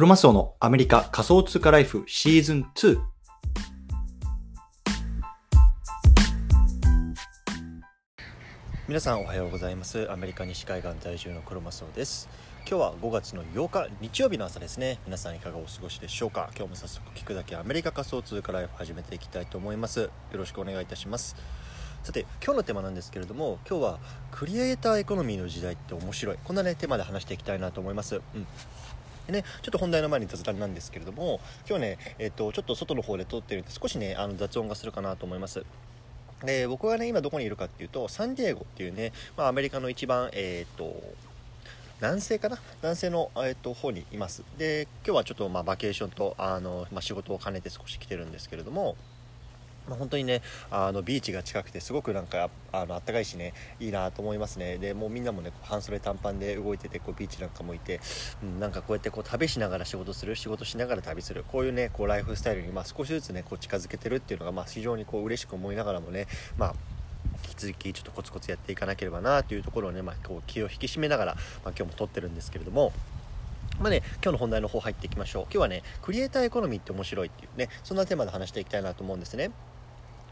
クロマスオのアメリカ仮想通貨ライフシーズン2。皆さんおはようございます。アメリカ西海岸在住のクロマスオです。今日は5月の8日日曜日の朝ですね。皆さんいかがお過ごしでしょうか？今日も早速聞くだけアメリカ仮想通貨ライフ始めていきたいと思います。よろしくお願いいたします。さて今日のテーマなんですけれども今日はクリエイターエコノミーの時代って面白いこんなねテーマで話していきたいなと思います。うんね、ちょっと本題の前に雑談なんですけれども今日ね、えっとちょっと外の方で撮ってるんで少しねあの雑音がするかなと思います。で僕がね今どこにいるかっていうとサンディエゴっていうね、まあ、アメリカの一番えっ、と南西かな？南西の、えー、と方にいます。で今日はちょっとまあバケーションとあの、まあ、仕事を兼ねて少し来てるんですけれどもまあ、本当にねあのビーチが近くてすごくなんかあの暖かいしねいいなと思いますね。でもうみんなもね半袖短パンで動いててこうビーチなんかもいて、うん、なんかこうやってこう旅しながら仕事する仕事しながら旅するこういうねこうライフスタイルにまあ少しずつねこう近づけてるっていうのがまあ非常にこう嬉しく思いながらもねまあ引き続きちょっとコツコツやっていかなければなというところをね、まあ、こう気を引き締めながら、まあ、今日も撮ってるんですけれども。まあね、今日の本題の方入っていきましょう。今日はねクリエイターエコノミーって面白いっていうねそんなテーマで話していきたいなと思うんですね。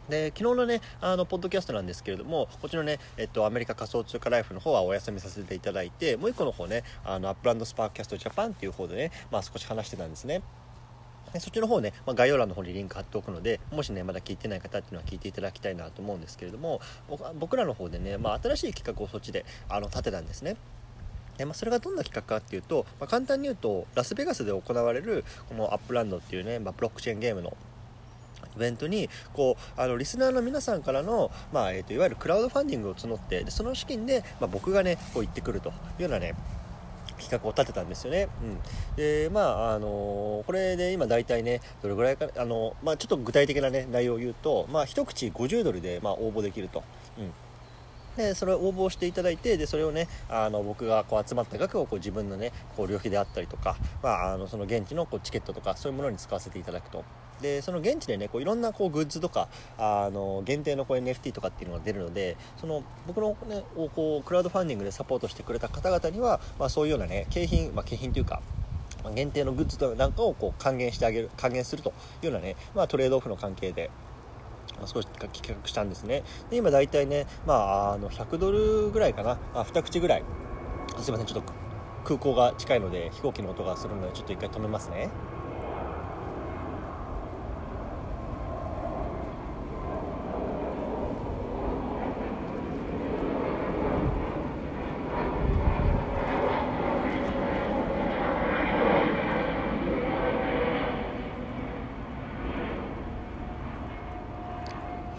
で昨日のねあのポッドキャストなんですけれどもこっちのね、えっと、アメリカ仮想通貨ライフの方はお休みさせていただいてもう一個の方ねあのアップランドスパーキャストジャパンっていう方でね、まあ、少し話してたんですね。でそっちの方ね、まあ、概要欄の方にリンク貼っておくのでもしねまだ聞いてない方っていうのは聞いていただきたいなと思うんですけれども僕らの方でね、まあ、新しい企画をそっちであの立てたんですね。でまあ、それがどんな企画かっていうと、まあ、簡単に言うとラスベガスで行われるこのアップランドっていうね、まあ、ブロックチェーンゲームのイベントにこうあのリスナーの皆さんからの、まあえーと、いわゆるクラウドファンディングを募ってでその資金で、まあ、僕がねこう行ってくるというようなね企画を立てたんですよね。うん、でまああのー、これで今大体ねどれぐらいかあの、まあ、ちょっと具体的なね内容を言うと、まあ、一口50ドルで、まあ、応募できると。うんでそれを応募していただいてでそれをねあの僕がこう集まった額をこう自分のねこう旅費であったりとか、まあ、あのその現地のこうチケットとかそういうものに使わせていただくとでその現地でねこういろんなこうグッズとかあの限定のこう NFT とかっていうのが出るのでその僕の、ね、をこうクラウドファンディングでサポートしてくれた方々には、まあ、そういうようなね景品、まあ、景品というか限定のグッズなんかをこう還元してあげる還元するというようなね、まあ、トレードオフの関係で少し企画したんですね。で今大体ね、まあ、あの100ドルぐらいかな。あ2口ぐらい。すいませんちょっと空港が近いので飛行機の音がするのでちょっと一回止めますね。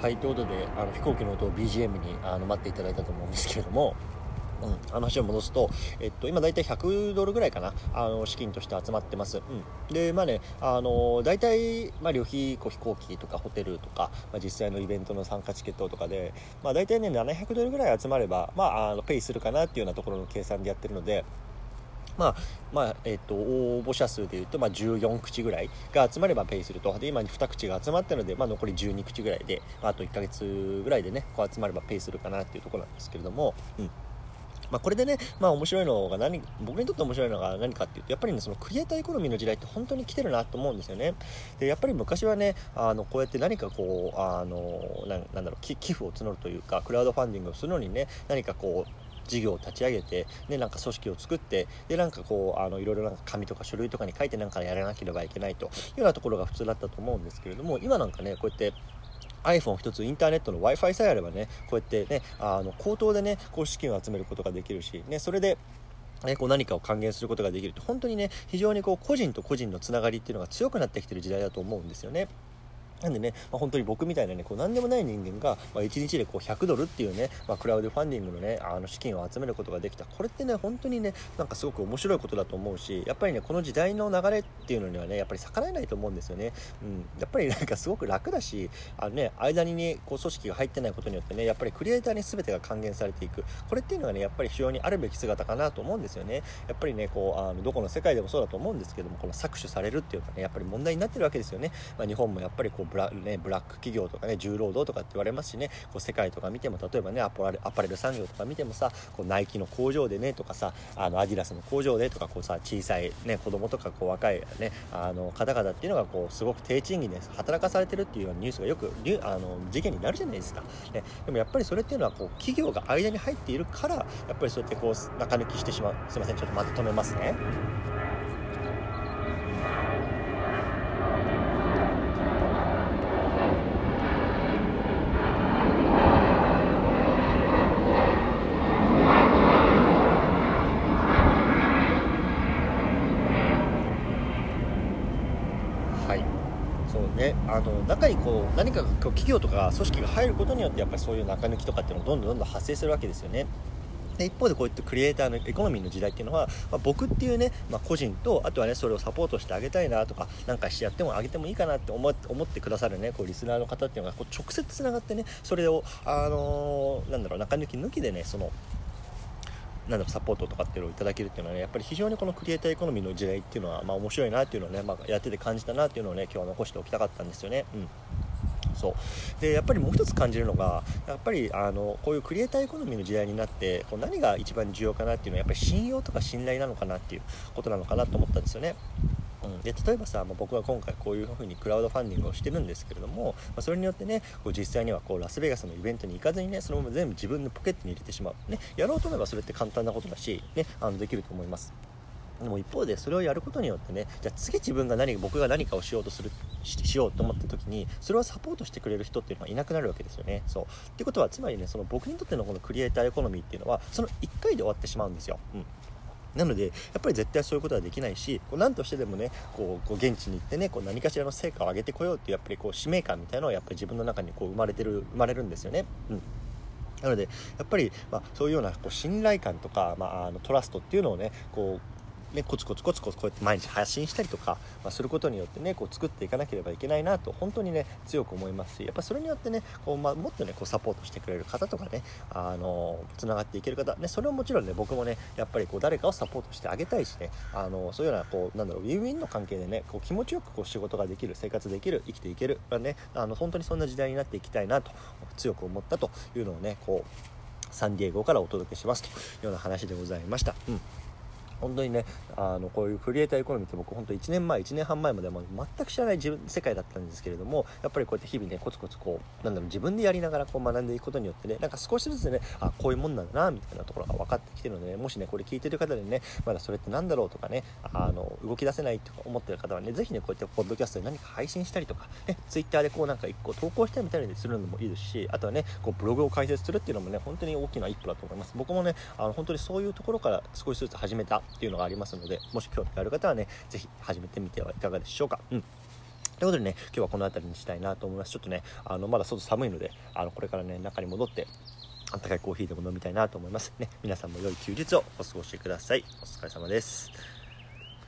はいということであの飛行機の音を BGM にあの待っていただいたと思うんですけれどもうん、話を戻すと、えっと、今大体100ドルぐらいかなあの資金として集まってます、うん、でまあねあの大体、まあ、旅費こう飛行機とかホテルとか、まあ、実際のイベントの参加チケットとかで、まあ、大体ね700ドルぐらい集まれば、まあ、あのペイするかなっていうようなところの計算でやってるのでまあまあえっと、応募者数でいうと、まあ、14口ぐらいが集まればペイすると。で今2口が集まったので、まあ、残り12口ぐらいで、まあ、あと1ヶ月ぐらいでねこう集まればペイするかなっていうところなんですけれども、うん。まあ、これでね、まあ面白いのが何、僕にとって面白いのが何かっていうと、やっぱりね、そのクリエイターエコノミーの時代って本当に来てるなと思うんですよね。で、やっぱり昔はね、あの、こうやって何かこう、あの、ななんだろう、寄付を募るというか、クラウドファンディングをするのにね、何かこう、事業を立ち上げて、ね、なんか組織を作ってでなんかこうあのいろいろなんか紙とか書類とかに書いてなんかやらなければいけないというようなところが普通だったと思うんですけれども今なんかねこうやって iPhone 一つインターネットの w i f i さえあればねこうやってねあの口頭でねこう資金を集めることができるし、ね、それでね、こう何かを還元することができると本当にね非常にこう個人と個人のつながりっていうのが強くなってきてる時代だと思うんですよね。なんでね、まあ、本当に僕みたいなね、こう何でもない人間が、まあ、1日でこう100ドルっていうね、まあ、クラウドファンディングのね、あの資金を集めることができた。これってね、本当にね、なんかすごく面白いことだと思うし、やっぱりね、この時代の流れっていうのにはね、やっぱり逆らえないと思うんですよね。うん。やっぱりなんかすごく楽だし、あのね、間にね、こう組織が入ってないことによってね、やっぱりクリエイターに全てが還元されていく。これっていうのがね、やっぱり非常にあるべき姿かなと思うんですよね。やっぱりね、こう、あのどこの世界でもそうだと思うんですけども、この搾取されるっていうかね、やっぱり問題になってるわけですよね。まあ、日本もやっぱりこうブラ,、ね、ブラック企業とかね重労働とかって言われますしね。こう世界とか見ても例えばねアパレアパレル産業とか見てもさこうナイキの工場でねとかさあのアディダスの工場でとかこうさ小さい、ね、子供とかこう若い、ね、あの方々っていうのがこうすごく低賃金で働かされてるっていうようなニュースがよくあの事件になるじゃないですか、ね、でもやっぱりそれっていうのはこう企業が間に入っているからやっぱりそうやってこう中抜きしてしまう。すいませんちょっとまず止めますね。ね、あの中にこう何かこう企業とか組織が入ることによってやっぱりそういう中抜きとかっていうのがどんどんどんどん発生するわけですよね。で一方でこういったクリエイターのエコノミーの時代っていうのは、まあ、僕っていうね、まあ、個人とあとはねそれをサポートしてあげたいなとか何かしてやってもあげてもいいかなって思思ってくださるねこうリスナーの方っていうのがこう直接つながってねそれをあのー、なんだろう中抜き抜きでねそのなんだろサポートとかっていうのをいただけるっていうのはねやっぱり非常にこのクリエイターエコノミーの時代っていうのはまあ面白いなっていうのをね、まあ、やってて感じたなっていうのをね今日は残しておきたかったんですよね。うんそうでやっぱりもう一つ感じるのがやっぱりあのこういうクリエイターエコノミーの時代になってこう何が一番重要かなっていうのはやっぱり信用とか信頼なのかなっていうことなのかなと思ったんですよね。で例えばさ、まあ、僕は今回こういうふうにクラウドファンディングをしてるんですけれども、まあ、それによってねこう実際にはこうラスベガスのイベントに行かずにねそのまま全部自分のポケットに入れてしまう、ね、やろうと思えばそれって簡単なことだし、ね、あのできると思います。でも一方でそれをやることによってねじゃあ次自分が何僕が何かをしようとするしようと思った時にそれをサポートしてくれる人っていうのはいなくなるわけですよね。そう。ってことはつまりねその僕にとってのこのクリエイターエコノミーっていうのはその1回で終わってしまうんですよ、うん。なのでやっぱり絶対そういうことはできないしこう何としてでもねこうこう現地に行ってねこう何かしらの成果を上げてこようっていうやっぱりこう使命感みたいなのはやっぱり自分の中にこう生まれてる生まれるんですよね。うんなのでやっぱり、まあ、そういうようなこう信頼感とか、まあ、あのトラストっていうのをねこうね、コツコツコツコツこうやって毎日発信したりとか、まあ、することによってねこう作っていかなければいけないなと本当にね強く思いますしやっぱそれによってねこう、まあ、もっとねこうサポートしてくれる方とかねあのつながっていける方、ね、それはもちろんね僕もねやっぱりこう誰かをサポートしてあげたいしねあのそういうようなこうなんだろうウィンウィンの関係でねこう気持ちよくこう仕事ができる生活できる生きていける、ね、あの本当にそんな時代になっていきたいなと強く思ったというのをねこうサンディエゴからお届けしますというような話でございました。うん本当にねあのこういうクリエイターエコノミーって僕本当1年前1年半前までは全く知らない自分世界だったんですけれどもやっぱりこうやって日々ねコツコツこうなんだろう自分でやりながらこう学んでいくことによってねなんか少しずつねあこういうもんなんだなみたいなところが分かってきてるので、ね、もしねこれ聞いてる方でねまだそれって何だろうとかねあの動き出せないとか思ってる方はね是非ねこうやってポッドキャストで何か配信したりとかね Twitter でこうなんか1個投稿してみたりするのもいいですしあとはねこうブログを開設するっていうのもね本当に大きな一歩だと思います。僕もねあの本当にそういうところから少しずつ始めたっていうのがありますのでもし興味がある方はね是非始めてみてはいかがでしょうか。うんということでね、今日はこの辺りにしたいなと思います。ちょっとね、あの、まだ外寒いので、あの、これからね、中に戻って、あったかいコーヒーでも飲みたいなと思います。ね、皆さんも良い休日をお過ごしください。お疲れ様です。